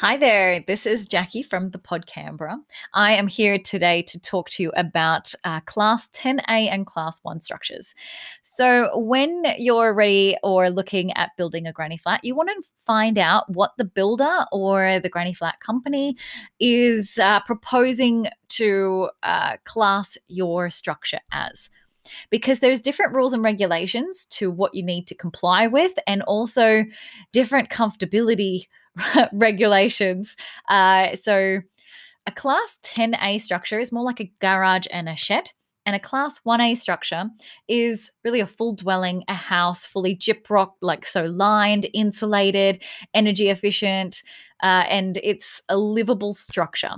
Hi there, this is Jackie from the Pod Canberra. I am here today to talk to you about uh, Class 10A and Class 1 structures. So, when you're ready or looking at building a granny flat, you want to find out what the builder or the granny flat company is uh, proposing to uh, class your structure as because there's different rules and regulations to what you need to comply with and also different comfortability regulations. Uh, so a class 10A structure is more like a garage and a shed. And a class 1A structure is really a full dwelling, a house fully gyprock, like so lined, insulated, energy efficient, uh, and it's a livable structure.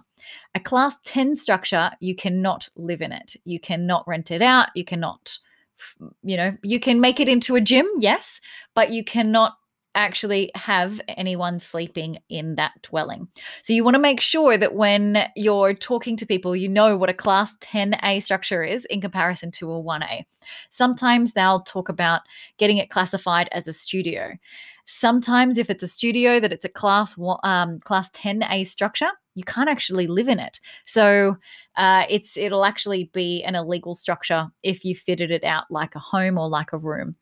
A class 10 structure, you cannot live in it. You cannot rent it out. You cannot, you know, you can make it into a gym, yes, but you cannot actually have anyone sleeping in that dwelling. So you want to make sure that when you're talking to people, you know what a class 10A structure is in comparison to a 1A. Sometimes they'll talk about getting it classified as a studio. Sometimes if it's a studio that it's a class um, class 10A structure, you can't actually live in it. So uh, it's it'll actually be an illegal structure if you fitted it out like a home or like a room.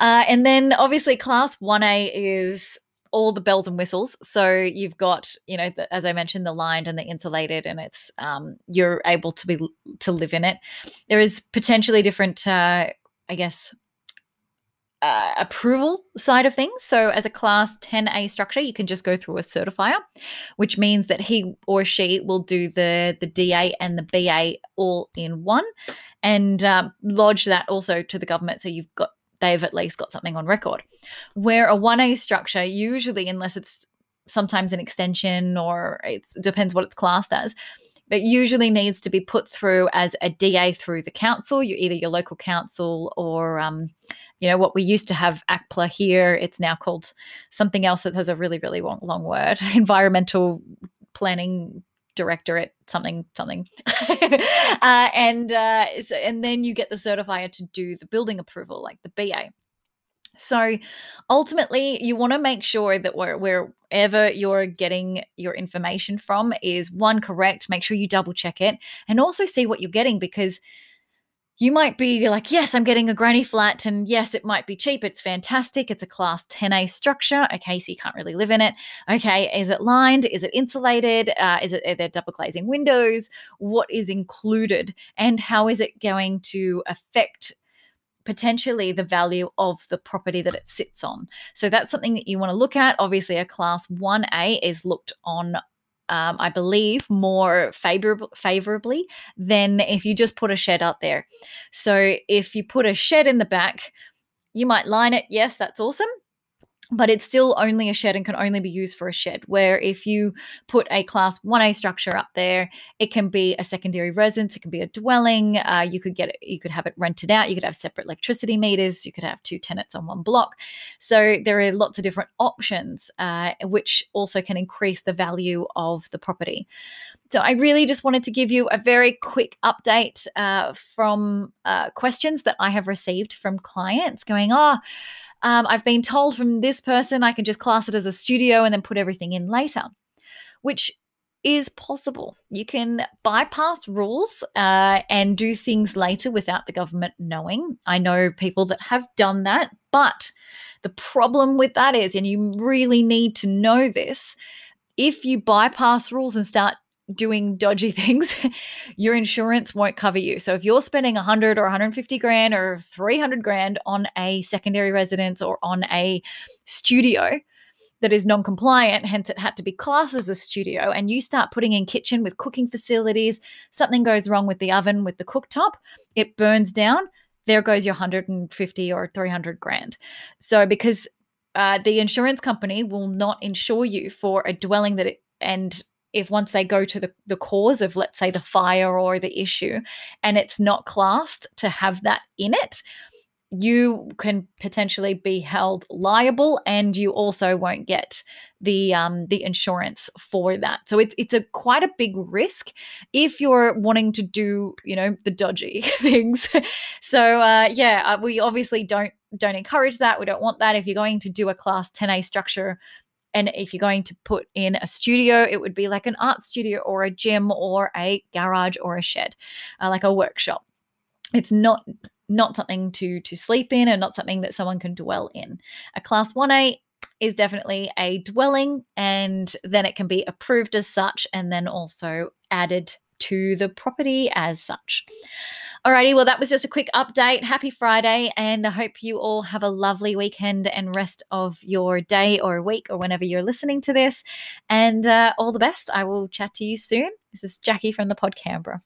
Uh, and then obviously class 1A is all the bells and whistles. So you've got, you know, the, as I mentioned, the lined and the insulated, and it's um, you're able to be to live in it. There is potentially different, uh, I guess, uh, approval side of things. So, as a class 10A structure, you can just go through a certifier, which means that he or she will do the, the DA and the BA all in one and uh, lodge that also to the government. So, you've got they've at least got something on record. Where a 1A structure, usually, unless it's sometimes an extension or it depends what it's classed as, but usually needs to be put through as a DA through the council, you either your local council or um, you know what we used to have ACTPLA here. It's now called something else that has a really really long, long word, environmental planning directorate something something. Uh, and uh, so, and then you get the certifier to do the building approval like the ba so ultimately you want to make sure that where, wherever you're getting your information from is one correct make sure you double check it and also see what you're getting because you might be like, yes, I'm getting a granny flat, and yes, it might be cheap. It's fantastic. It's a class 10A structure. Okay, so you can't really live in it. Okay, is it lined? Is it insulated? Uh, is it are there double glazing windows? What is included, and how is it going to affect potentially the value of the property that it sits on. So that's something that you want to look at. Obviously, a class 1A is looked on um, I believe, more favorable, favorably than if you just put a shed out there. So if you put a shed in the back, you might line it. Yes, that's awesome but it's still only a shed and can only be used for a shed. Where if you put a class 1A structure up there, it can be a secondary residence, it can be a dwelling. Uh, you could get it, you could have it rented out, you could have separate electricity meters, you could have two tenants on one block. So there are lots of different options, uh, which also can increase the value of the property. So I really just wanted to give you a very quick update uh, from uh, questions that I have received from clients going, oh, um, I've been told from this person I can just class it as a studio and then put everything in later, which is possible. You can bypass rules uh, and do things later without the government knowing. I know people that have done that, but the problem with that is, and you really need to know this, if you bypass rules and start doing dodgy things, your insurance won't cover you. So if you're spending 100 or 150 grand or 300 grand on a secondary residence or on a studio that is non-compliant, hence it had to be classed as a studio, and you start putting in kitchen with cooking facilities, something goes wrong with the oven with the cooktop, it burns down, there goes your 150 or 300 grand. So because uh, the insurance company will not insure you for a dwelling that it, and if once they go to the, the cause of let's say the fire or the issue and it's not classed to have that in it you can potentially be held liable and you also won't get the um the insurance for that. So it's it's a quite a big risk if you're wanting to do you know the dodgy things. So uh yeah uh, we obviously don't don't encourage that. We don't want that. If you're going to do a class 10a structure And if you're going to put in a studio, it would be like an art studio or a gym or a garage or a shed, uh, like a workshop. It's not not something to to sleep in and not something that someone can dwell in. A class 1A is definitely a dwelling and then it can be approved as such and then also added to the property as such. Alrighty, well, that was just a quick update. Happy Friday, and I hope you all have a lovely weekend and rest of your day or week or whenever you're listening to this. And uh, all the best. I will chat to you soon. This is Jackie from the Pod Canberra.